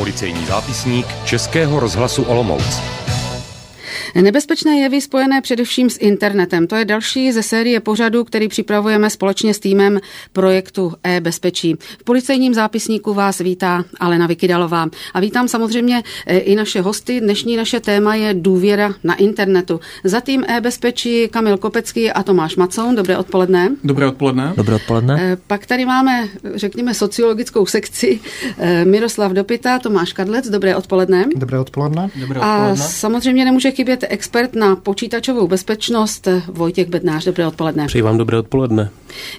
Policejní zápisník Českého rozhlasu Olomouc. Nebezpečné jevy spojené především s internetem. To je další ze série pořadu, který připravujeme společně s týmem projektu e-bezpečí. V policejním zápisníku vás vítá Alena Vikidalová. A vítám samozřejmě e, i naše hosty. Dnešní naše téma je důvěra na internetu. Za tým e-bezpečí Kamil Kopecký a Tomáš Macoun. Dobré odpoledne. Dobré odpoledne. Dobré odpoledne. E, pak tady máme, řekněme, sociologickou sekci e, Miroslav Dopita, Tomáš Kadlec. Dobré odpoledne. Dobré odpoledne. Dobré odpoledne. A samozřejmě nemůže chybět opět expert na počítačovou bezpečnost Vojtěch Bednář. Dobré odpoledne. Přeji vám dobré odpoledne.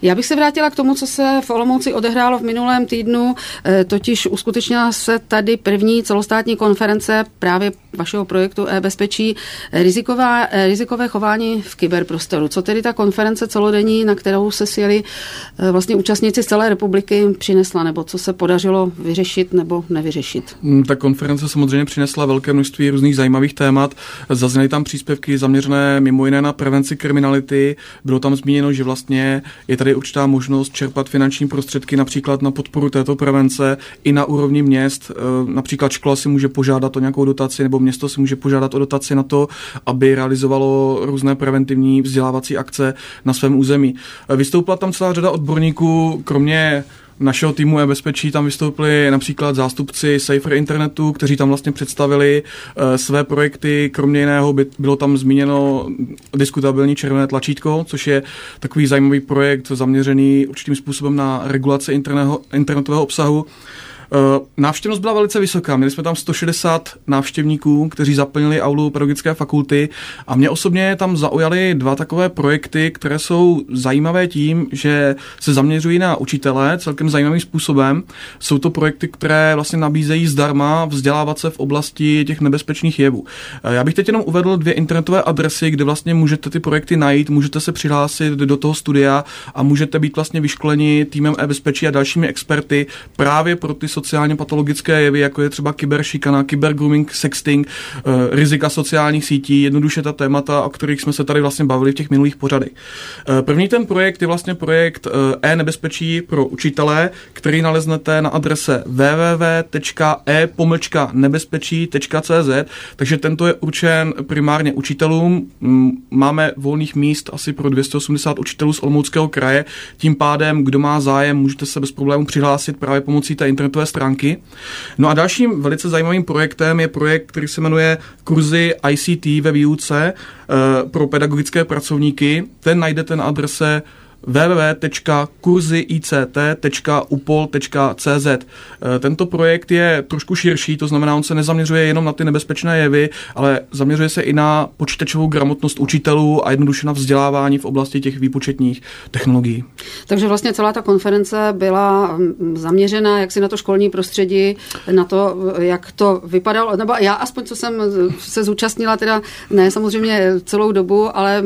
Já bych se vrátila k tomu, co se v Olomouci odehrálo v minulém týdnu, eh, totiž uskutečnila se tady první celostátní konference právě vašeho projektu e-bezpečí riziková, eh, rizikové chování v kyberprostoru. Co tedy ta konference celodenní, na kterou se sjeli eh, vlastně účastníci z celé republiky, přinesla, nebo co se podařilo vyřešit nebo nevyřešit? Hmm, ta konference samozřejmě přinesla velké množství různých zajímavých témat. Zazněly tam příspěvky zaměřené mimo jiné na prevenci kriminality. Bylo tam zmíněno, že vlastně je tady určitá možnost čerpat finanční prostředky například na podporu této prevence i na úrovni měst. Například škola si může požádat o nějakou dotaci nebo město si může požádat o dotaci na to, aby realizovalo různé preventivní vzdělávací akce na svém území. E, vystoupila tam celá řada odborníků, kromě našeho týmu e-bezpečí tam vystoupili například zástupci Safer Internetu, kteří tam vlastně představili uh, své projekty. Kromě jiného by, bylo tam zmíněno diskutabilní červené tlačítko, což je takový zajímavý projekt zaměřený určitým způsobem na regulaci internetového obsahu. Eh, návštěvnost byla velice vysoká. Měli jsme tam 160 návštěvníků, kteří zaplnili aulu pedagogické fakulty a mě osobně tam zaujaly dva takové projekty, které jsou zajímavé tím, že se zaměřují na učitele celkem zajímavým způsobem. Jsou to projekty, které vlastně nabízejí zdarma vzdělávat se v oblasti těch nebezpečných jevů. Eh, já bych teď jenom uvedl dvě internetové adresy, kde vlastně můžete ty projekty najít, můžete se přihlásit do toho studia a můžete být vlastně vyškoleni týmem e-bezpečí a dalšími experty právě pro ty sociálně patologické jevy, jako je třeba kyberšikana, kybergrooming, sexting, eh, rizika sociálních sítí, jednoduše ta témata, o kterých jsme se tady vlastně bavili v těch minulých pořadech. Eh, první ten projekt je vlastně projekt eh, e-nebezpečí pro učitele, který naleznete na adrese www.e-nebezpečí.cz, takže tento je určen primárně učitelům. Máme volných míst asi pro 280 učitelů z Olomouckého kraje, tím pádem, kdo má zájem, můžete se bez problémů přihlásit právě pomocí té internetové stránky. No a dalším velice zajímavým projektem je projekt, který se jmenuje kurzy ICT ve výuce eh, pro pedagogické pracovníky. Ten najdete na adrese www.kurziict.upol.cz. Eh, tento projekt je trošku širší, to znamená, on se nezaměřuje jenom na ty nebezpečné jevy, ale zaměřuje se i na počítačovou gramotnost učitelů a jednoduše na vzdělávání v oblasti těch výpočetních technologií. Takže vlastně celá ta konference byla mm, zaměřena jaksi na to školní prostředí, na to, jak to vypadalo, nebo já aspoň, co jsem se zúčastnila, teda ne samozřejmě celou dobu, ale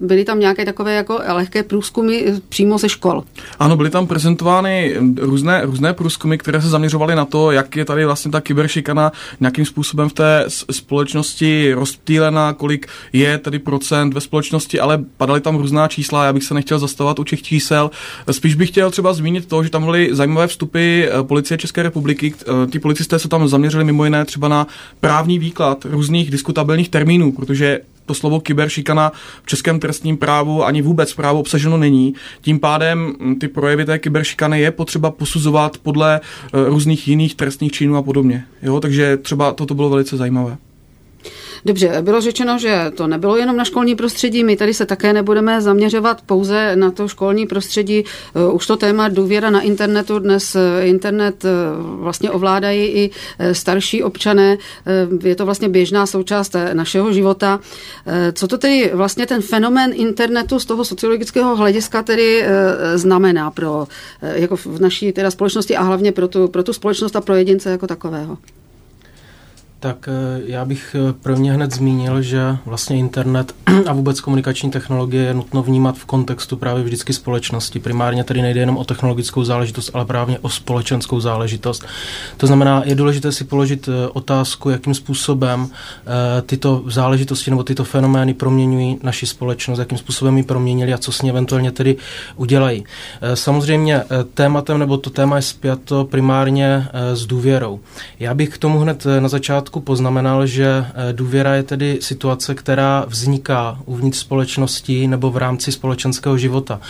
byly tam nějaké takové jako lehké průzkumy průzkumy přímo ze škol. Ano, byly tam prezentovány různé, různé průzkumy, které se zaměřovaly na to, jak je tady vlastně ta kyberšikana nějakým způsobem v té společnosti rozptýlena, kolik je tady procent ve společnosti, ale padaly tam různá čísla, já bych se nechtěl zastavovat u těch čísel. Spíš bych chtěl třeba zmínit to, že tam byly zajímavé vstupy eh, policie České republiky. Eh, ty policisté se tam zaměřili mimo jiné třeba na právní výklad různých diskutabilních termínů, protože to slovo kyberšikana v českém trestním právu ani vůbec v právu obsaženo není. Tím pádem hm, ty projevy té kyberšikany je potřeba posuzovat podle eh, různých jiných trestných činů a podobně. Jo, takže třeba toto bylo velice zajímavé. Dobře, bylo řečeno, že to nebylo jenom na školní prostředí, my tady se také nebudeme zaměřovat pouze na to školní prostředí. Eh, už to téma důvěra na internetu, dnes eh, internet eh, vlastně ovládají i starší občané, je to vlastně běžná součást našeho života. Co to tedy vlastně ten fenomén internetu z toho sociologického hlediska tedy znamená pro jako v naší teda společnosti a hlavně pro tu, pro tu společnost a pro jedince jako takového? Tak eh, já bych eh, prvně hned zmínil, že vlastně internet a vůbec komunikační technologie je nutno vnímat v kontextu právě vždycky společnosti. Primárně tady nejde jenom o technologickou záležitost, ale právě o společenskou záležitost. To znamená, je důležité si položit eh, otázku, jakým způsobem tyto záležitosti nebo tyto fenomény proměňují naši společnost, jakým způsobem ji proměnili a co s ní eventuálně tedy udělají. Samozřejmě tématem nebo to téma je zpěto primárně s důvěrou. Já bych k tomu hned na začátku začátku poznamenal, že eh, důvěra je tedy situace, která vzniká uvnitř společnosti nebo v rámci společenského života.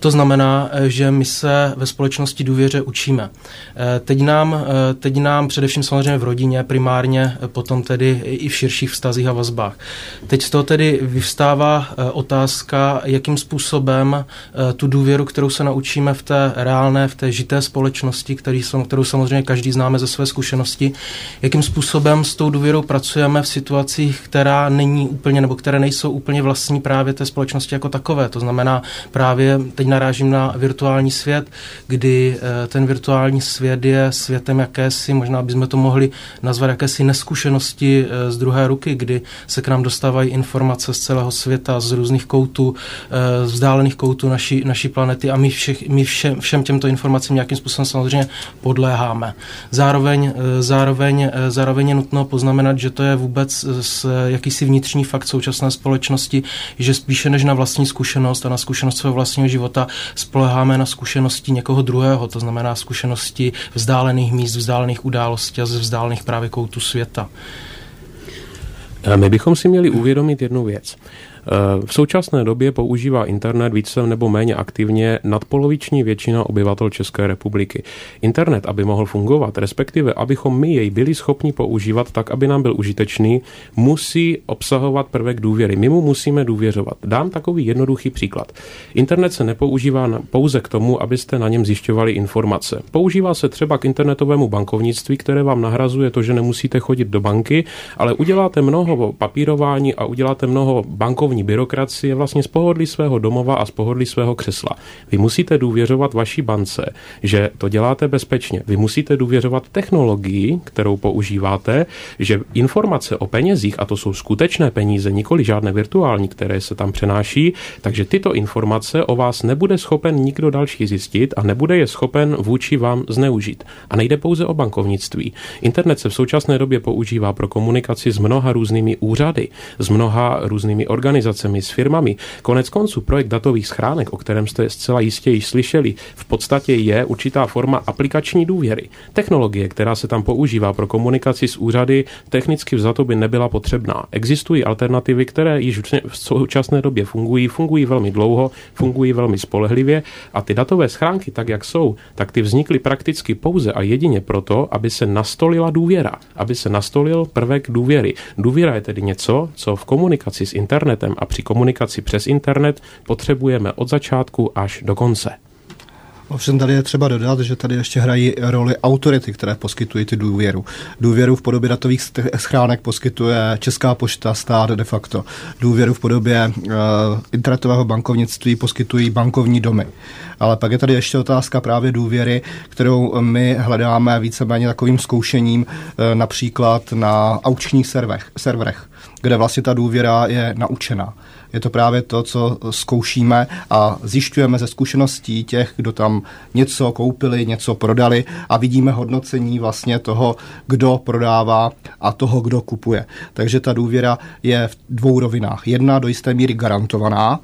To znamená, eh, že my se ve společnosti důvěře učíme. Eh, teď nám, teď nám především samozřejmě v rodině, primárně potom tedy i v širších vztazích a vazbách. Teď z toho tedy vyvstává otázka, jakým způsobem tu důvěru, kterou se naučíme v té reálné, v té žité společnosti, kterou samozřejmě každý známe ze své zkušenosti, jakým způsobem s tou důvěrou pracujeme v situacích, která není úplně, nebo které nejsou úplně vlastní právě té společnosti jako takové. To znamená, právě teď narážím na virtuální svět, kdy eh, ten virtuální svět je světem jakési, možná bychom to mohli nazvat jakési neskušenosti eh, z druhé ruky, kdy se k nám dostávají informace z celého světa, z různých koutů, eh, z vzdálených koutů naší, naší planety a my, všech, my všem, všem těmto informacím nějakým způsobem samozřejmě podléháme. Zároveň, zároveň, zároveň je nutno poznamenat, že to je vůbec s jakýsi vnitřní fakt současné společnosti, že spíše než na vlastní zkušenost a na zkušenost svého vlastního života spoleháme na zkušenosti někoho druhého, to znamená zkušenosti vzdálených míst, vzdálených událostí a ze vzdálených právě koutů světa. My bychom si měli uvědomit jednu věc. V současné době používá internet více nebo méně aktivně nadpoloviční většina obyvatel České republiky. Internet, aby mohl fungovat, respektive abychom my jej byli schopni používat tak, aby nám byl užitečný, musí obsahovat prvek důvěry. My mu musíme důvěřovat. Dám takový jednoduchý příklad. Internet se nepoužívá pouze k tomu, abyste na něm zjišťovali informace. Používá se třeba k internetovému bankovnictví, které vám nahrazuje to, že nemusíte chodit do banky, ale uděláte mnoho papírování a uděláte mnoho bankovní bankovní byrokracie vlastně z pohodlí svého domova a z pohodlí svého křesla. Vy musíte důvěřovat vaší bance, že to děláte bezpečně. Vy musíte důvěřovat technologii, kterou používáte, že informace o penězích, a to jsou skutečné peníze, nikoli žádné virtuální, které se tam přenáší, takže tyto informace o vás nebude schopen nikdo další zjistit a nebude je schopen vůči vám zneužít. A nejde pouze o bankovnictví. Internet se v současné době používá pro komunikaci s mnoha různými úřady, s mnoha různými organizacemi, organizacemi, s firmami. Konec konců projekt datových schránek, o kterém jste zcela jistě již slyšeli, v podstatě je určitá forma aplikační důvěry. Technologie, která se tam používá pro komunikaci s úřady, technicky vzato by nebyla potřebná. Existují alternativy, které již v současné době fungují, fungují velmi dlouho, fungují velmi spolehlivě a ty datové schránky, tak jak jsou, tak ty vznikly prakticky pouze a jedině proto, aby se nastolila důvěra, aby se nastolil prvek důvěry. Důvěra je tedy něco, co v komunikaci s internetem a při komunikaci přes internet potřebujeme od začátku až do konce. Ovšem tady je třeba dodat, že tady ještě hrají roli autority, které poskytují ty důvěru. Důvěru v podobě datových schránek poskytuje Česká pošta, stát de facto. Důvěru v podobě uh, internetového bankovnictví poskytují bankovní domy. Ale pak je tady ještě otázka právě důvěry, kterou my hledáme víceméně takovým zkoušením uh, například na aukčních serverech, serverech, kde vlastně ta důvěra je naučená je to právě to, co zkoušíme a zjišťujeme ze zkušeností těch, kdo tam něco koupili, něco prodali a vidíme hodnocení vlastně toho, kdo prodává a toho, kdo kupuje. Takže ta důvěra je v dvou rovinách. Jedna do jisté míry garantovaná,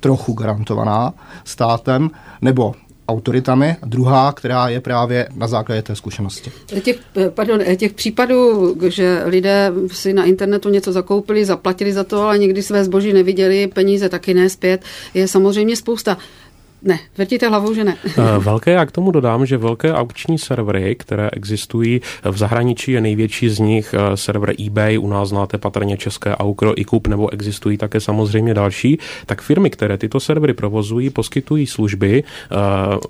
trochu garantovaná státem, nebo autoritami, druhá, která je právě na základě té zkušenosti. Těch, pardon, těch případů, že lidé si na internetu něco zakoupili, zaplatili za to, ale nikdy své zboží neviděli, peníze taky nespět, je samozřejmě spousta. Ne, vrtíte hlavou, že ne. Eh, velké, já k tomu dodám, že velké aukční servery, které existují v zahraničí, je největší z nich eh, server eBay, u nás znáte patrně české Aukro, iKup, nebo existují také samozřejmě další, tak firmy, které tyto servery provozují, poskytují služby, eh,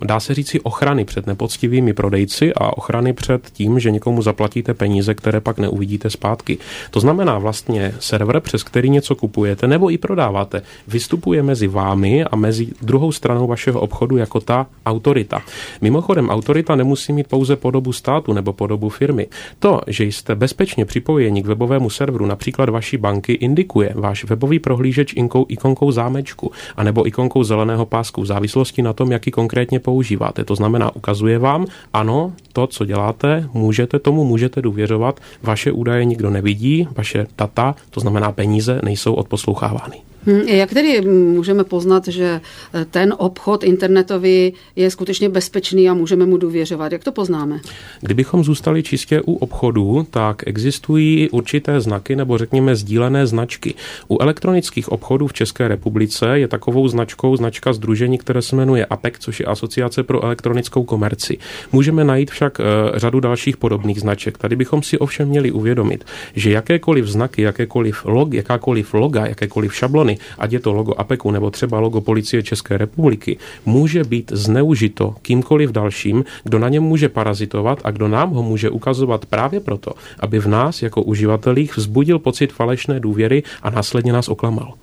dá se říci ochrany před nepoctivými prodejci a ochrany před tím, že někomu zaplatíte peníze, které pak neuvidíte zpátky. To znamená vlastně server, přes který něco kupujete nebo i prodáváte, vystupuje mezi vámi a mezi druhou stranou vaší vašeho obchodu jako ta autorita. Mimochodem, autorita nemusí mít pouze podobu státu nebo podobu firmy. To, že jste bezpečně připojeni k webovému serveru, například vaší banky, indikuje váš webový prohlížeč inkou, ikonkou zámečku anebo ikonkou zeleného pásku v závislosti na tom, jaký konkrétně používáte. To znamená, ukazuje vám, ano, to, co děláte, můžete tomu, můžete důvěřovat, vaše údaje nikdo nevidí, vaše data, to znamená peníze, nejsou odposlouchávány. Hm, jak tedy můžeme poznat, že eh, ten obchod internetový je skutečně bezpečný a můžeme mu důvěřovat? Jak to poznáme? Kdybychom zůstali čistě u obchodu, tak existují určité znaky nebo řekněme sdílené značky. U elektronických obchodů v České republice je takovou značkou značka združení, které se jmenuje APEC, což je Asociace pro elektronickou komerci. Můžeme najít však eh, řadu dalších podobných značek. Tady bychom si ovšem měli uvědomit, že jakékoliv znaky, jakékoliv log, jakákoliv loga, jakékoliv šablony ať je to logo APEKu nebo třeba logo Policie České republiky, může být zneužito kýmkoliv dalším, kdo na něm může parazitovat a kdo nám ho může ukazovat právě proto, aby v nás jako uživatelích vzbudil pocit falešné důvěry a následně nás oklamal.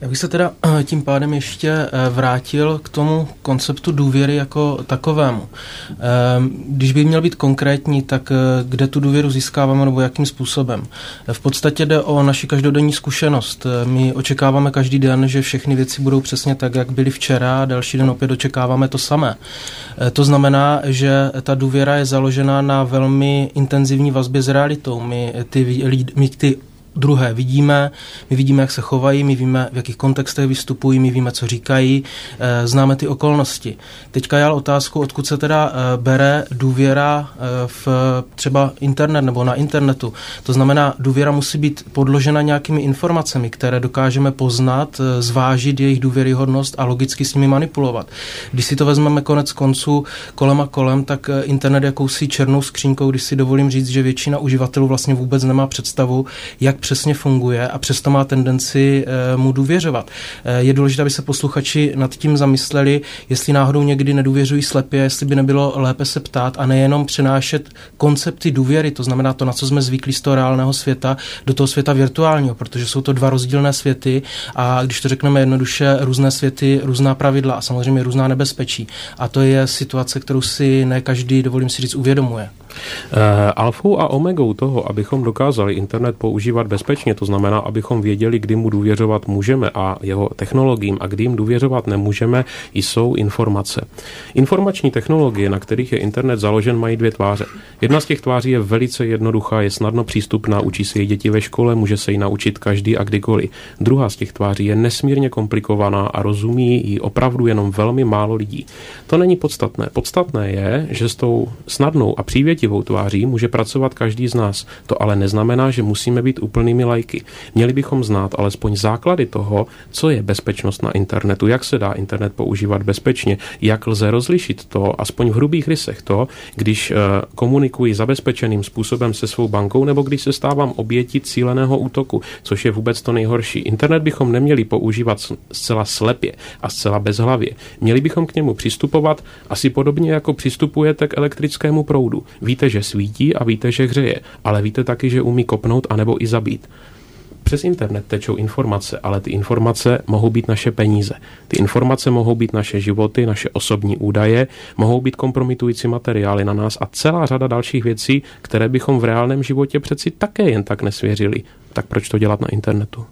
Já bych se teda eh, tím pádem ještě eh, vrátil k tomu konceptu důvěry jako takovému. Ehm, když by měl být konkrétní, tak eh, kde tu důvěru získáváme nebo jakým způsobem? V podstatě jde o naši každodenní zkušenost. My očekáváme každý den, že všechny věci budou přesně tak, jak byly včera a další den opět očekáváme to samé. To znamená, že ta důvěra je založena na velmi intenzivní vazbě s realitou. My ty, my ty druhé vidíme, my vidíme, jak se chovají, my víme, v jakých kontextech vystupují, my víme, co říkají, eh, známe ty okolnosti. Teďka já otázku, odkud se teda eh, bere důvěra eh, v třeba internet nebo na internetu. To znamená, důvěra musí být podložena nějakými informacemi, které dokážeme poznat, zvážit jejich důvěryhodnost a logicky s nimi manipulovat. Když si to vezmeme konec konců kolem a kolem, tak internet jakousi černou skřínkou, když si dovolím říct, že většina uživatelů vlastně vůbec nemá představu, jak přesně funguje a přesto má tendenci eh, mu důvěřovat. Eh, je důležité, aby se posluchači nad tím zamysleli, jestli náhodou někdy nedůvěřují slepě, jestli by nebylo lépe se ptát a nejenom přenášet koncepty důvěry, to znamená to, na co jsme zvyklí z toho reálného světa, do toho světa virtuálního, protože jsou to dva rozdílné světy a když to řekneme jednoduše, různé světy, různá pravidla a samozřejmě různá nebezpečí. A to je situace, kterou si ne každý, dovolím si říct, uvědomuje. Uh, alfou a omegou toho, abychom dokázali internet používat bezpečně, to znamená, abychom věděli, kdy mu důvěřovat můžeme a jeho technologiím a kdy jim důvěřovat nemůžeme, jsou informace. Informační technologie, na kterých je internet založen, mají dvě tváře. Jedna z těch tváří je velice jednoduchá, je snadno přístupná, učí se její děti ve škole, může se ji naučit každý a kdykoliv. Druhá z těch tváří je nesmírně komplikovaná a rozumí ji opravdu jenom velmi málo lidí. To není podstatné. Podstatné je, že s tou snadnou a přívětivou tváří může pracovat každý z nás. To ale neznamená, že musíme být úplnými lajky. Měli bychom znát alespoň základy toho, co je bezpečnost na internetu, jak se dá internet používat bezpečně, jak lze rozlišit to, aspoň v hrubých rysech to, když eh, komunikuji zabezpečeným způsobem se svou bankou nebo když se stávám obětí cíleného útoku, což je vůbec to nejhorší. Internet bychom neměli používat zcela slepě a zcela bezhlavě. Měli bychom k němu přistupovat asi podobně, jako přistupujete k elektrickému proudu. Víte, že svítí a víte, že hřeje, ale víte taky, že umí kopnout anebo i zabít. Přes internet tečou informace, ale ty informace mohou být naše peníze. Ty informace mohou být naše životy, naše osobní údaje, mohou být kompromitující materiály na nás a celá řada dalších věcí, které bychom v reálném životě přeci také jen tak nesvěřili. Tak proč to dělat na internetu?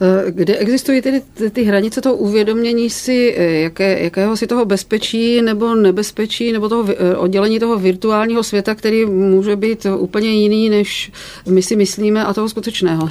Eh, kde existují tedy ty hranice toho uvědomění si, eh, jaké, jakého si toho bezpečí nebo nebezpečí, nebo toho eh, oddělení toho virtuálního světa, který může být úplně jiný, než my si myslíme, a toho skutečného?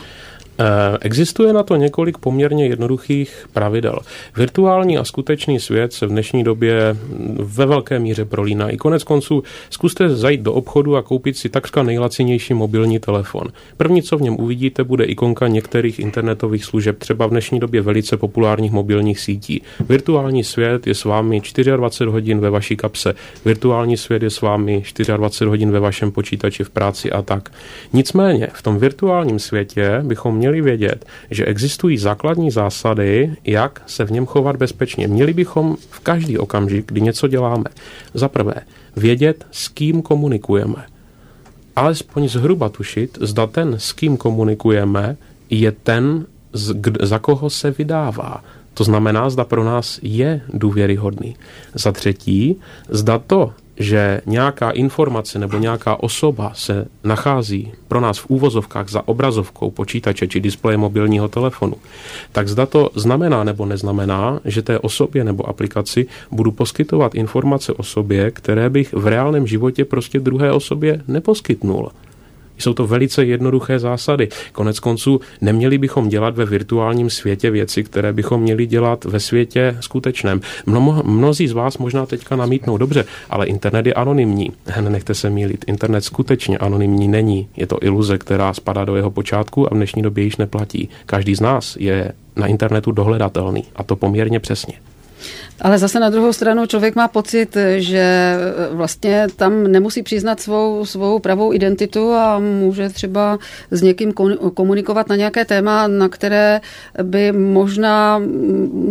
Eh, existuje na to několik poměrně jednoduchých pravidel. Virtuální a skutečný svět se v dnešní době ve velké míře prolínají. Konec konců zkuste zajít do obchodu a koupit si takřka nejlacinější mobilní telefon. První, co v něm uvidíte, bude ikonka některých internetových služeb, třeba v dnešní době velice populárních mobilních sítí. Virtuální svět je s vámi 24 hodin ve vaší kapse. Virtuální svět je s vámi 24 hodin ve vašem počítači v práci a tak. Nicméně v tom virtuálním světě bychom měli vědět, že existují základní zásady, jak se v něm chovat bezpečně. Měli bychom v každý okamžik, kdy něco děláme, za prvé vědět, s kým komunikujeme. Alespoň zhruba tušit, zda ten, s kým komunikujeme, je ten, za koho se vydává. To znamená, zda pro nás je důvěryhodný. Za třetí, zda to, že nějaká informace nebo nějaká osoba se nachází pro nás v úvozovkách za obrazovkou počítače či displeje mobilního telefonu, tak zda to znamená nebo neznamená, že té osobě nebo aplikaci budu poskytovat informace o sobě, které bych v reálném životě prostě druhé osobě neposkytnul. Jsou to velice jednoduché zásady. Konec konců neměli bychom dělat ve virtuálním světě věci, které bychom měli dělat ve světě skutečném. Mno, mnozí z vás možná teďka namítnou, dobře, ale internet je anonymní. Nenechte se mílit, internet skutečně anonymní není. Je to iluze, která spadá do jeho počátku a v dnešní době již neplatí. Každý z nás je na internetu dohledatelný a to poměrně přesně. Ale zase na druhou stranu člověk má pocit, že vlastně tam nemusí přiznat svou, svou pravou identitu a může třeba s někým komunikovat na nějaké téma, na které by možná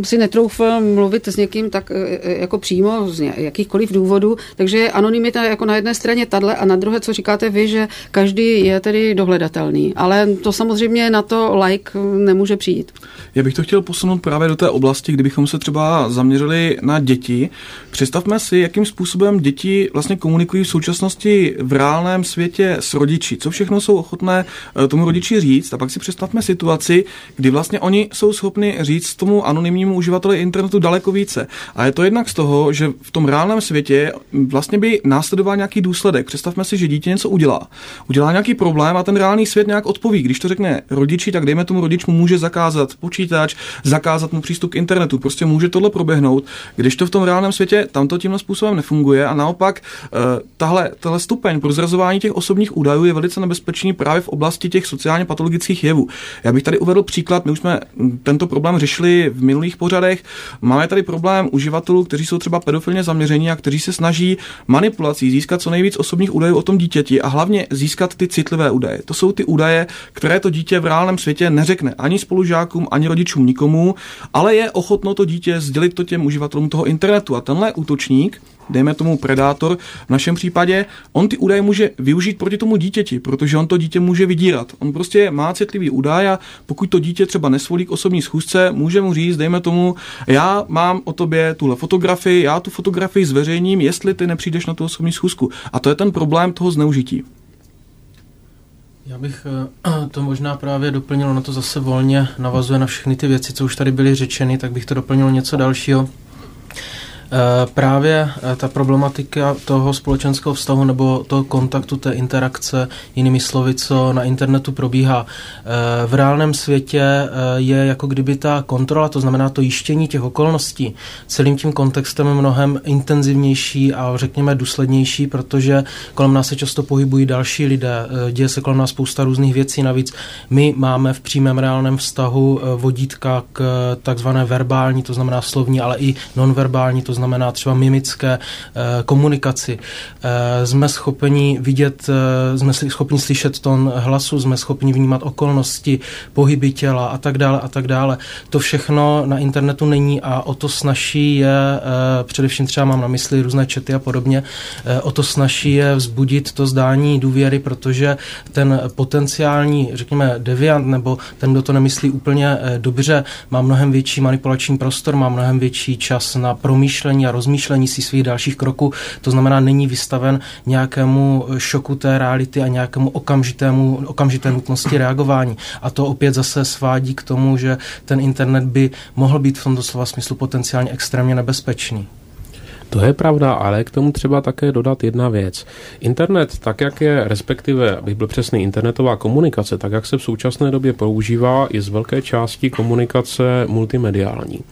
si netroufl mluvit s někým tak e, jako přímo z jakýchkoliv důvodů. Takže je anonymita jako na jedné straně tadle a na druhé, co říkáte vy, že každý je tedy dohledatelný. Ale to samozřejmě na to like nemůže přijít. Já bych to chtěl posunout právě do té oblasti, kdybychom se třeba zaměřili zaměřili na děti. Představme si, jakým způsobem děti vlastně komunikují v současnosti v reálném světě s rodiči. Co všechno jsou ochotné eh, tomu rodiči říct. A pak si představme situaci, kdy vlastně oni jsou schopni říct tomu anonymnímu uživateli internetu daleko více. A je to jednak z toho, že v tom reálném světě vlastně by následoval nějaký důsledek. Představme si, že dítě něco udělá. Udělá nějaký problém a ten reálný svět nějak odpoví. Když to řekne rodiči, tak dejme tomu rodič mu může zakázat počítač, zakázat mu přístup k internetu. Prostě může tohle proběhnout když to v tom reálném světě tamto tímhle způsobem nefunguje a naopak eh, tahle, tahle stupeň prozrazování těch osobních údajů je velice nebezpečný právě v oblasti těch sociálně patologických jevů. Já bych tady uvedl příklad, my už jsme tento problém řešili v minulých pořadech. Máme tady problém uživatelů, kteří jsou třeba pedofilně zaměření a kteří se snaží manipulací získat co nejvíc osobních údajů o tom dítěti a hlavně získat ty citlivé údaje. To jsou ty údaje, které to dítě v reálném světě neřekne ani spolužákům, ani rodičům nikomu, ale je ochotno to dítě sdělit to těm uživatelům toho internetu. A tenhle útočník, dejme tomu predátor, v našem případě, on ty údaje může využít proti tomu dítěti, protože on to dítě může vydírat. On prostě má citlivý údaj a pokud to dítě třeba nesvolí k osobní schůzce, může mu říct, dejme tomu, já mám o tobě tuhle fotografii, já tu fotografii zveřejním, jestli ty nepřijdeš na tu osobní schůzku. A to je ten problém toho zneužití. Já bych eh, to možná právě doplnil, na to zase volně navazuje na všechny ty věci, co už tady byly řečeny, tak bych to doplnil něco dalšího. Eh, právě eh, ta problematika toho společenského vztahu nebo toho kontaktu, té interakce, jinými slovy, co na internetu probíhá. Eh, v reálném světě je jako kdyby ta kontrola, to znamená to jištění těch okolností, celým tím kontextem mnohem intenzivnější a řekněme důslednější, protože kolem nás se často pohybují další lidé, děje se kolem nás spousta různých věcí. Navíc my máme v přímém reálném vztahu vodítka k takzvané verbální, to znamená slovní, ale i nonverbální, to znamená třeba mimické eh, komunikaci. Eh, jsme schopni vidět, eh, jsme schopni slyšet tón hlasu, jsme schopni vnímat okolnosti, pohyby těla a tak dále a tak dále. To všechno na internetu není a o to snaží je, především třeba mám na mysli různé čety a podobně, o to snaží je vzbudit to zdání důvěry, protože ten potenciální, řekněme, deviant nebo ten, kdo to nemyslí úplně dobře, má mnohem větší manipulační prostor, má mnohem větší čas na promýšlení přemýšlení a rozmýšlení si svých dalších kroků. To znamená, není vystaven nějakému šoku té reality a nějakému okamžitému, okamžité nutnosti reagování. A to opět zase svádí k tomu, že ten internet by mohl být v tomto slova smyslu potenciálně extrémně nebezpečný. To je pravda, ale k tomu třeba také dodat jedna věc. Internet, tak jak je, respektive, abych byl přesný, internetová komunikace, tak jak se v současné době používá, je z velké části komunikace multimediální. E,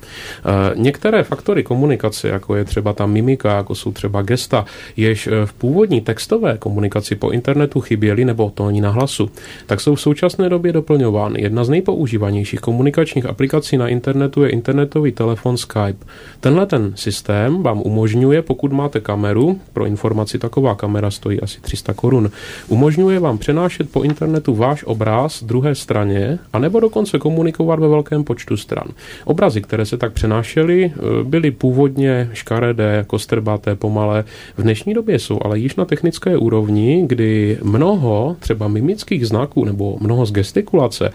některé faktory komunikace, jako je třeba ta mimika, jako jsou třeba gesta, jež e, v původní textové komunikaci po internetu chyběly nebo tóní na hlasu, tak jsou v současné době doplňovány. Jedna z nejpoužívanějších komunikačních aplikací na internetu je internetový telefon Skype. Tenhle ten systém vám umožňuje umožňuje, pokud máte kameru, pro informaci taková kamera stojí asi 300 korun, umožňuje vám přenášet po internetu váš obraz druhé straně, anebo dokonce komunikovat ve velkém počtu stran. Obrazy, které se tak přenášely, eh, byly původně škaredé, kostrbaté, pomalé. V dnešní době jsou ale již na technické úrovni, kdy mnoho třeba mimických znaků nebo mnoho z gestikulace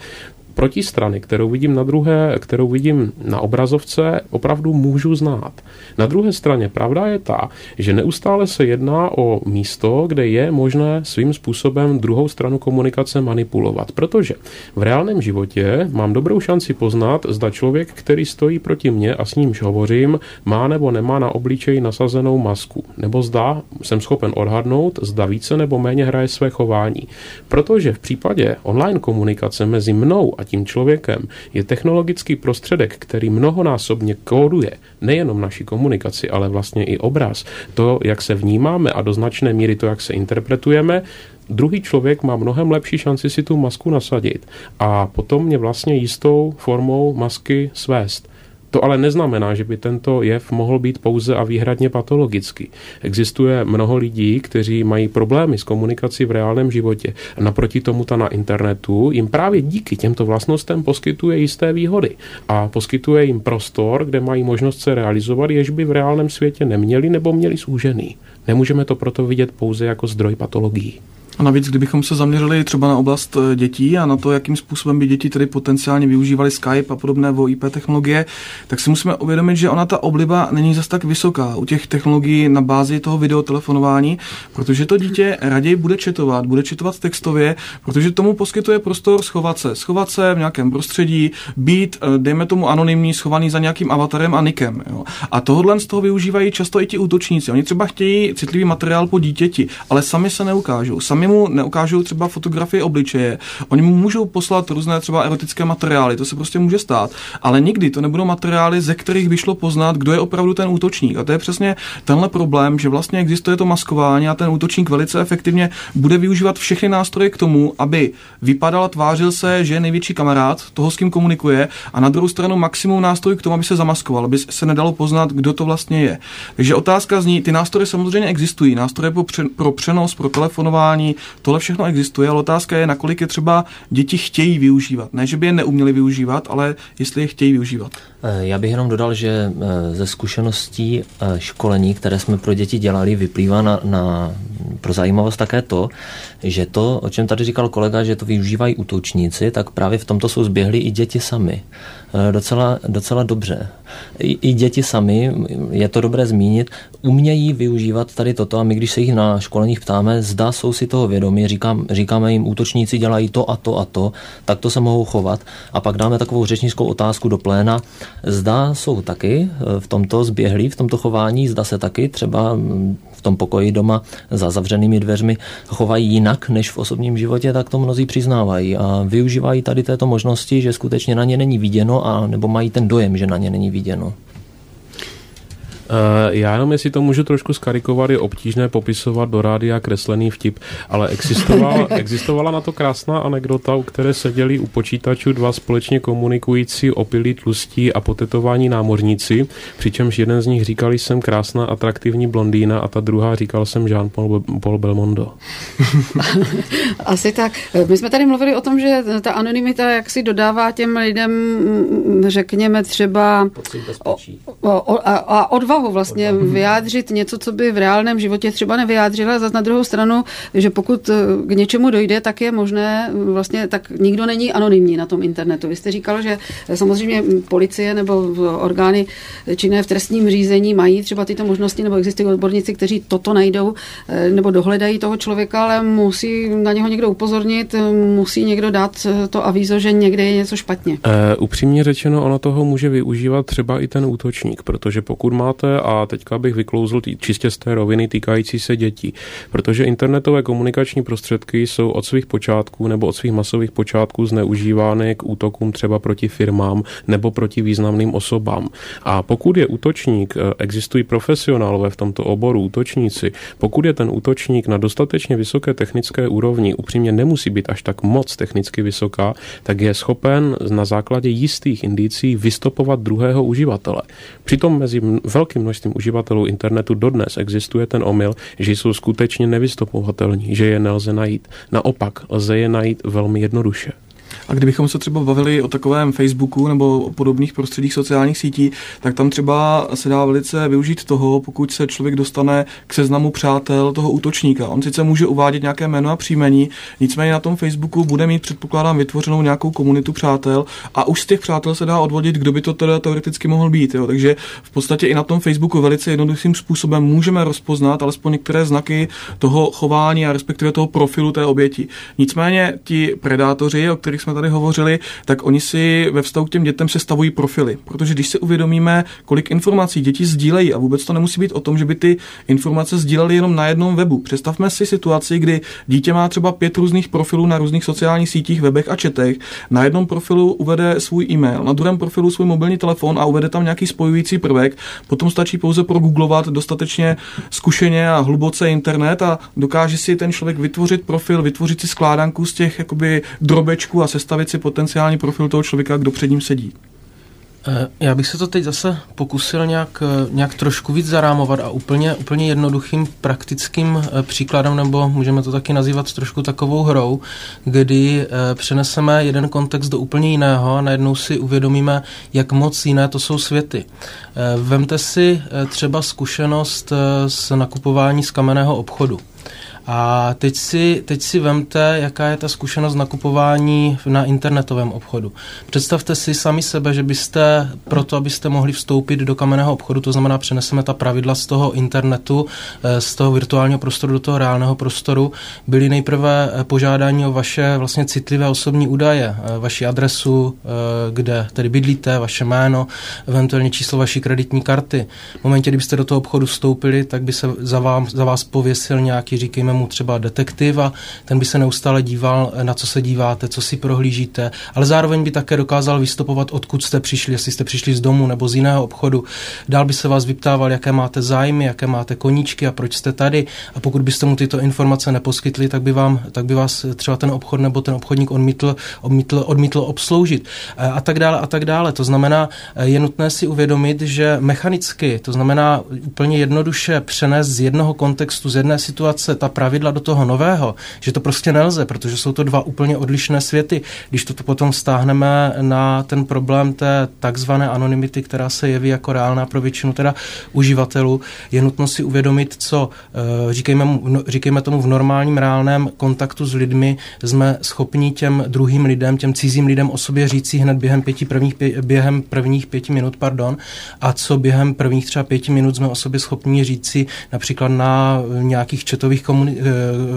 protistrany, kterou vidím na druhé, kterou vidím na obrazovce, opravdu můžu znát. Na druhé straně pravda je ta, že neustále se jedná o místo, kde je možné svým způsobem druhou stranu komunikace manipulovat. Protože v reálném životě mám dobrou šanci poznat, zda člověk, který stojí proti mně a s nímž hovořím, má nebo nemá na obličeji nasazenou masku. Nebo zda jsem schopen odhadnout, zda více nebo méně hraje své chování. Protože v případě online komunikace mezi mnou a tím člověkem je technologický prostředek, který mnohonásobně kóduje nejenom naši komunikaci, ale vlastně i obraz, to, jak se vnímáme a do značné míry to, jak se interpretujeme, druhý člověk má mnohem lepší šanci si tu masku nasadit a potom mě vlastně jistou formou masky svést. To ale neznamená, že by tento jev mohl být pouze a výhradně patologický. Existuje mnoho lidí, kteří mají problémy s komunikací v reálném životě. Naproti tomu ta na internetu jim právě díky těmto vlastnostem poskytuje jisté výhody a poskytuje jim prostor, kde mají možnost se realizovat, jež by v reálném světě neměli nebo měli zúžený. Nemůžeme to proto vidět pouze jako zdroj patologií. A navíc, kdybychom se zaměřili třeba na oblast eh, dětí a na to, jakým způsobem by děti tedy potenciálně využívaly Skype a podobné VoIP technologie, tak si musíme uvědomit, že ona ta obliba není zas tak vysoká u těch technologií na bázi toho videotelefonování, protože to dítě raději bude četovat, bude četovat textově, protože tomu poskytuje prostor schovat se, schovat se v nějakém prostředí, být, eh, dejme tomu, anonymní, schovaný za nějakým avatarem a nikem. Jo. A tohle z toho využívají často i ti útočníci. Oni třeba chtějí citlivý materiál po dítěti, ale sami se neukážou. Sami mu neukážou třeba fotografie obličeje, oni mu můžou poslat různé třeba erotické materiály, to se prostě může stát, ale nikdy to nebudou materiály, ze kterých by šlo poznat, kdo je opravdu ten útočník. A to je přesně tenhle problém, že vlastně existuje to maskování a ten útočník velice efektivně bude využívat všechny nástroje k tomu, aby vypadal a tvářil se, že je největší kamarád toho, s kým komunikuje, a na druhou stranu maximum nástrojů k tomu, aby se zamaskoval, aby se nedalo poznat, kdo to vlastně je. Takže otázka zní, ty nástroje samozřejmě existují, nástroje pro přenos, pro telefonování, Tohle všechno existuje, ale otázka je, nakolik je třeba děti chtějí využívat. Ne, že by je neuměli využívat, ale jestli je chtějí využívat. Eh, já bych jenom dodal, že eh, ze zkušeností eh, školení, které jsme pro děti dělali, vyplývá na, na, pro zajímavost také to, že to, o čem tady říkal kolega, že to využívají útočníci, tak právě v tomto jsou zběhli i děti sami. Docela, docela dobře. I, I děti sami, je to dobré zmínit, umějí využívat tady toto a my, když se jich na školeních ptáme, zda jsou si toho vědomí, říkám, říkáme jim, útočníci dělají to a to a to, tak to se mohou chovat a pak dáme takovou řečnickou otázku do pléna, Zda jsou taky eh, v tomto zběhlí, v tomto chování, zda se taky třeba mm, v tom pokoji doma za zavřenými dveřmi chovají jinak než v osobním životě, tak to mnozí přiznávají a využívají tady této možnosti, že skutečně na ně není viděno a nebo mají ten dojem, že na ně není viděno. Eh, já jenom, jestli to můžu trošku skarikovat, je obtížné popisovat do rádia kreslený vtip, ale existovala, existovala na to krásná anekdota, u které seděli u počítačů dva společně komunikující opilí tlustí a potetování námořníci, přičemž jeden z nich říkal, jsem krásná, atraktivní blondýna a ta druhá říkal jsem Jean-Paul Paul Belmondo. Asi tak. My jsme tady mluvili o tom, že ta anonymita jak si dodává těm lidem, řekněme třeba o, o, o, a, a odvahu odvahu vlastně odvahu. vyjádřit něco, co by v reálném životě třeba nevyjádřila. Zase na druhou stranu, že pokud eh, k něčemu dojde, tak je možné, eh, vlastně tak nikdo není anonymní na tom internetu. Vy jste říkal, že samozřejmě policie nebo orgány činné v trestním řízení mají třeba tyto možnosti, nebo existují odborníci, kteří toto najdou eh, nebo dohledají toho člověka, ale musí na něho někdo upozornit, musí někdo dát to avízo, že někde je něco špatně. Uh, upřímně řečeno, ono toho může využívat třeba i ten útočník, protože pokud máte máte a teďka bych vyklouzl tý, čistě z té roviny týkající se dětí, protože internetové komunikační prostředky jsou od svých počátků nebo od svých masových počátků zneužívány k útokům třeba proti firmám nebo proti významným osobám. A pokud je útočník, eh, existují profesionálové v tomto oboru, útočníci, pokud je ten útočník na dostatečně vysoké technické úrovni, upřímně nemusí být až tak moc technicky vysoká, tak je schopen na základě jistých indicí vystopovat druhého uživatele. Přitom mezi velkým velkým množstvím uživatelů internetu dodnes existuje ten omyl, že jsou skutečně nevystupovatelní, že je nelze najít. Naopak, lze je najít velmi jednoduše. A kdybychom se třeba bavili o takovém Facebooku nebo o podobných prostředích sociálních sítí, tak tam třeba se dá velice využít toho, pokud se člověk dostane k seznamu přátel toho útočníka. On sice může uvádět nějaké jméno a příjmení, nicméně na tom Facebooku bude mít, předpokládám, vytvořenou nějakou komunitu přátel a už z těch přátel se dá odvodit, kdo by to teda teoreticky mohl být. Jo. Takže v podstatě i na tom Facebooku velice jednoduchým způsobem můžeme rozpoznat alespoň některé znaky toho chování a respektive toho profilu té oběti. Nicméně ti predátoři, o kterých jsme tady hovořili, tak oni si ve vztahu k těm dětem sestavují profily. Protože když si uvědomíme, kolik informací děti sdílejí, a vůbec to nemusí být o tom, že by ty informace sdíleli jenom na jednom webu. Představme si situaci, kdy dítě má třeba pět různých profilů na různých sociálních sítích, webech a četech. Na jednom profilu uvede svůj e-mail, na druhém profilu svůj mobilní telefon a uvede tam nějaký spojující prvek. Potom stačí pouze progooglovat dostatečně zkušeně a hluboce internet a dokáže si ten člověk vytvořit profil, vytvořit si skládanku z těch jakoby drobečků a sestavit si potenciální profil toho člověka, kdo před ním sedí. Eh, já bych se to teď zase pokusil nějak, eh, nějak trošku víc zarámovat a úplně, úplně jednoduchým praktickým eh, příkladem, nebo můžeme to taky nazývat trošku takovou hrou, kdy přeneseme jeden kontext do úplně jiného a najednou si uvědomíme, jak moc jiné to jsou světy. Vemte si třeba zkušenost s nakupování z kamenného obchodu. A teď si, teď si vemte, jaká je ta zkušenost nakupování na internetovém obchodu. Představte si sami sebe, že byste, proto abyste mohli vstoupit do kamenného obchodu, to znamená přeneseme ta pravidla z toho internetu, eh, z toho virtuálního prostoru do toho reálného prostoru, byli nejprve eh, požádání o vaše vlastně citlivé osobní údaje, eh, vaši adresu, kde tedy bydlíte, vaše jméno, eventuálně číslo vaší kreditní karty. V momentě, kdybyste do toho obchodu vstoupili, tak by se za, vám, za vás pověsil nějaký, říkejme mu třeba detektiv a ten by se neustále díval, na co se díváte, co si prohlížíte, ale zároveň by také dokázal vystupovat, odkud jste přišli, jestli jste přišli z domu nebo z jiného obchodu. Dál by se vás vyptával, jaké máte zájmy, jaké máte koníčky a proč jste tady. A pokud byste mu tyto informace neposkytli, tak by, vám, tak by vás třeba ten obchod nebo ten obchodník odmítl, odmítl, odmítl obsloužit a tak dále a tak dále. To znamená, je nutné si uvědomit, že mechanicky, to znamená úplně jednoduše přenést z jednoho kontextu, z jedné situace ta pravidla do toho nového, že to prostě nelze, protože jsou to dva úplně odlišné světy. Když to potom stáhneme na ten problém té takzvané anonymity, která se jeví jako reálná pro většinu teda uživatelů, je nutno si uvědomit, co eh, říkejme, no, říkejme tomu v normálním reálném kontaktu s lidmi jsme schopni těm druhým lidem, těm cizím lidem o sobě říci hned během pěti prvních, během prvních pěti minut, pardon, a co během prvních třeba pěti minut jsme o sobě schopni říci například na nějakých četových komunikacích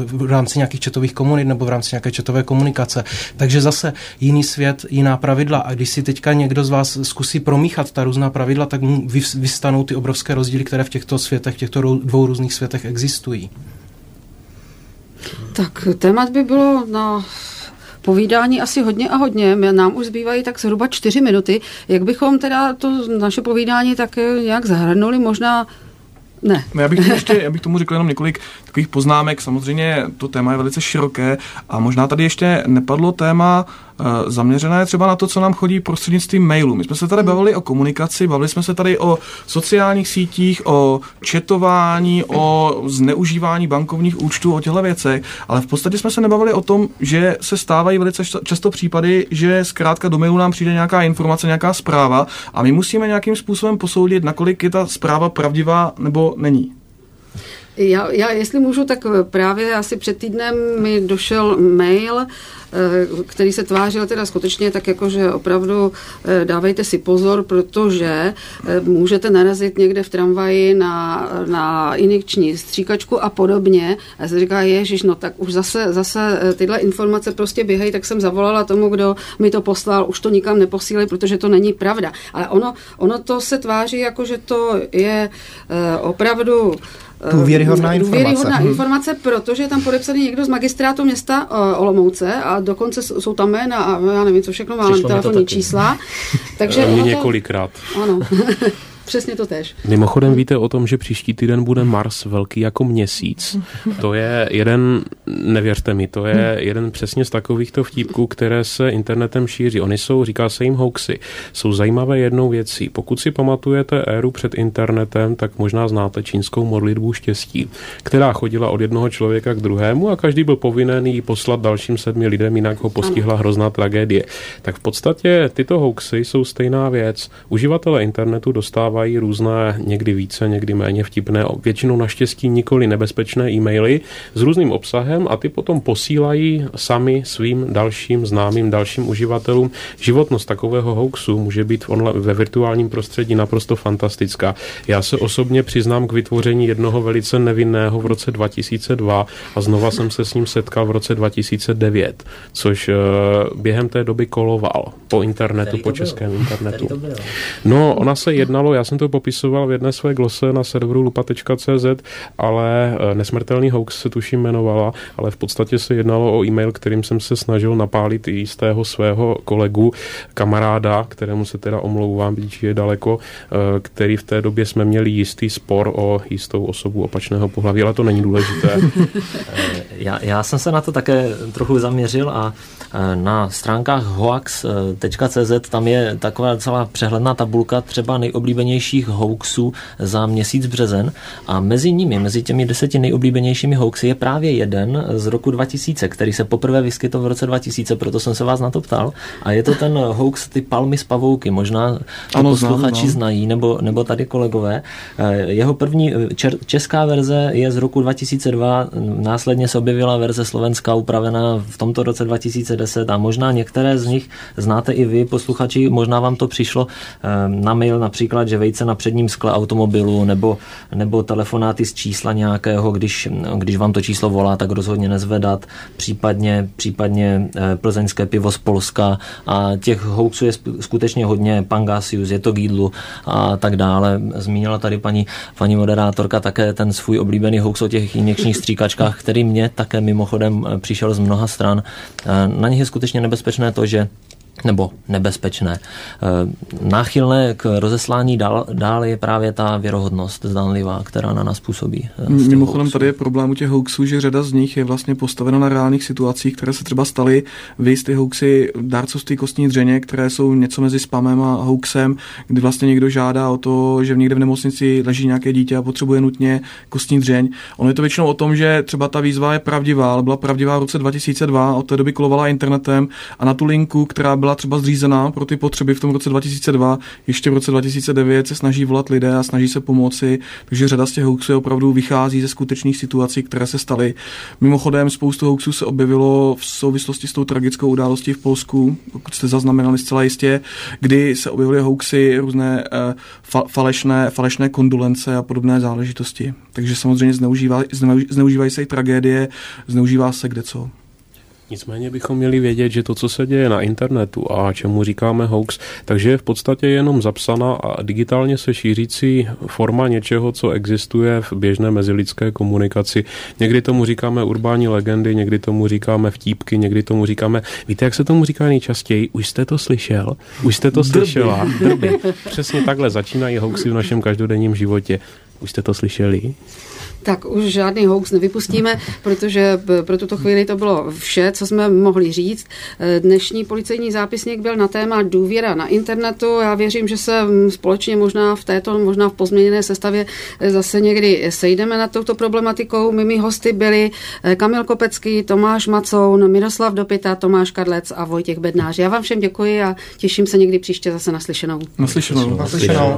v rámci nějakých četových komunit nebo v rámci nějaké četové komunikace. Takže zase jiný svět, jiná pravidla. A když si teďka někdo z vás zkusí promíchat ta různá pravidla, tak mu vystanou ty obrovské rozdíly, které v těchto světech, v těchto dvou různých světech existují. Tak témat by bylo na povídání asi hodně a hodně. Nám už zbývají tak zhruba čtyři minuty. Jak bychom teda to naše povídání tak nějak zahrnuli? Možná ne. No, já, bych tomu ještě, já bych tomu řekl jenom několik takových poznámek. Samozřejmě to téma je velice široké a možná tady ještě nepadlo téma uh, zaměřené třeba na to, co nám chodí prostřednictvím mailu. My jsme se tady bavili o komunikaci, bavili jsme se tady o sociálních sítích, o četování, o zneužívání bankovních účtů, o těchto věcech, ale v podstatě jsme se nebavili o tom, že se stávají velice často případy, že zkrátka do mailu nám přijde nějaká informace, nějaká zpráva a my musíme nějakým způsobem posoudit, nakolik je ta zpráva pravdivá nebo není. Já, já, jestli můžu, tak právě asi před týdnem mi došel mail, eh, který se tvářil teda skutečně tak jako, že opravdu eh, dávejte si pozor, protože eh, můžete narazit někde v tramvaji na, na injekční stříkačku a podobně. A se říká, ježiš, no tak už zase, zase tyhle informace prostě běhají, tak jsem zavolala tomu, kdo mi to poslal, už to nikam neposílali, protože to není pravda. Ale ono, ono to se tváří jako, že to je opravdu Důvěryhodná informace. Důvěryhodná hmm. informace, protože je tam podepsaný někdo z magistrátu města uh, Olomouce a dokonce jsou tam jména a já nevím, co všechno má, telefonní čísla. Takže Mě několikrát. Ano. Přesně to tež. Mimochodem víte o tom, že příští týden bude Mars velký jako měsíc. To je jeden, nevěřte mi, to je jeden přesně z takovýchto vtípků, které se internetem šíří. Oni jsou, říká se jim hoaxy, jsou zajímavé jednou věcí. Pokud si pamatujete éru před internetem, tak možná znáte čínskou modlitbu štěstí, která chodila od jednoho člověka k druhému a každý byl povinen ji poslat dalším sedmi lidem, jinak ho postihla hrozná tragédie. Tak v podstatě tyto hoaxy jsou stejná věc. Uživatelé internetu dostávají různé, někdy více, někdy méně vtipné, většinou naštěstí nikoli nebezpečné e-maily s různým obsahem a ty potom posílají sami svým dalším známým, dalším uživatelům. Životnost takového hoaxu může být v online, ve virtuálním prostředí naprosto fantastická. Já se osobně přiznám k vytvoření jednoho velice nevinného v roce 2002 a znova jsem se s ním setkal v roce 2009, což uh, během té doby koloval po internetu, po českém internetu. No, ona se jednalo, já jsem to popisoval v jedné své glose na serveru lupa.cz, ale uh, nesmrtelný hoax se tuším jmenovala, ale v podstatě se jednalo o e-mail, kterým jsem se snažil napálit jistého svého kolegu, kamaráda, kterému se teda omlouvám, když je daleko, uh, který v té době jsme měli jistý spor o jistou osobu opačného pohlaví, ale to není důležité. já, já jsem se na to také trochu zaměřil a na stránkách hoax.cz tam je taková celá přehledná tabulka třeba nejoblíbenějších hoaxů za měsíc březen. A mezi nimi, mezi těmi deseti nejoblíbenějšími hoaxy je právě jeden z roku 2000, který se poprvé vyskytl v roce 2000, proto jsem se vás na to ptal. A je to ten hoax ty palmy z pavouky, možná ano, posluchači znám, znají, nebo, nebo tady kolegové. Jeho první čer, česká verze je z roku 2002, následně se objevila verze slovenská upravená v tomto roce 2010 a možná některé z nich znáte i vy, posluchači, možná vám to přišlo ehm, na mail například, že vejce na předním skle automobilu nebo, nebo telefonáty z čísla nějakého, když, když vám to číslo volá, tak rozhodně nezvedat, případně, případně eh, plzeňské pivo z Polska a těch hoaxů je skutečně hodně, Pangasius, je to Gídlu a tak dále. Zmínila tady paní, paní moderátorka také ten svůj oblíbený hoax o těch injekčních stříkačkách, který mě také mimochodem eh, přišel z mnoha stran. Eh, na nich je skutečně nebezpečné to, že nebo nebezpečné. Eh, náchylné k rozeslání dál, dál je právě ta věrohodnost zdánlivá, která na nás působí. Eh, Mimochodem tady je problém u těch hoaxů, že řada z nich je vlastně postavena na reálných situacích, které se třeba staly. Vy ty hoaxy dárcovství kostní dřeně, které jsou něco mezi spamem a hoaxem, kdy vlastně někdo žádá o to, že někde v nemocnici leží nějaké dítě a potřebuje nutně kostní dřeň. Ono je to většinou o tom, že třeba ta výzva je pravdivá, ale byla pravdivá v roce 2002, od té doby kolovala internetem a na tu linku, která byla třeba zřízená pro ty potřeby v tom roce 2002, ještě v roce 2009 se snaží volat lidé a snaží se pomoci, takže řada z těch hoaxů opravdu vychází ze skutečných situací, které se staly. Mimochodem spoustu hoaxů se objevilo v souvislosti s tou tragickou událostí v Polsku, pokud jste zaznamenali zcela jistě, kdy se objevily hoaxy, různé uh, fa- falešné, falešné kondolence a podobné záležitosti. Takže samozřejmě zneužívají, zneužívají se i tragédie, zneužívá se kde co. Nicméně bychom měli vědět, že to, co se děje na internetu a čemu říkáme hoax, takže je v podstatě jenom zapsaná a digitálně se šířící forma něčeho, co existuje v běžné mezilidské komunikaci. Někdy tomu říkáme urbání legendy, někdy tomu říkáme vtípky, někdy tomu říkáme, víte, jak se tomu říká nejčastěji? Už jste to slyšel? Už jste to slyšela? Drby. Přesně takhle začínají hoaxy v našem každodenním životě. Už jste to slyšeli? Tak už žádný hoax nevypustíme, protože pro tuto chvíli to bylo vše, co jsme mohli říct. Dnešní policejní zápisník byl na téma důvěra na internetu. Já věřím, že se společně možná v této, možná v pozměněné sestavě zase někdy sejdeme nad touto problematikou. Mými hosty byli Kamil Kopecký, Tomáš Macoun, Miroslav Dopita, Tomáš Kadlec a Vojtěch Bednář. Já vám všem děkuji a těším se někdy příště zase naslyšenou. Naslyšenou. Naslyšenou.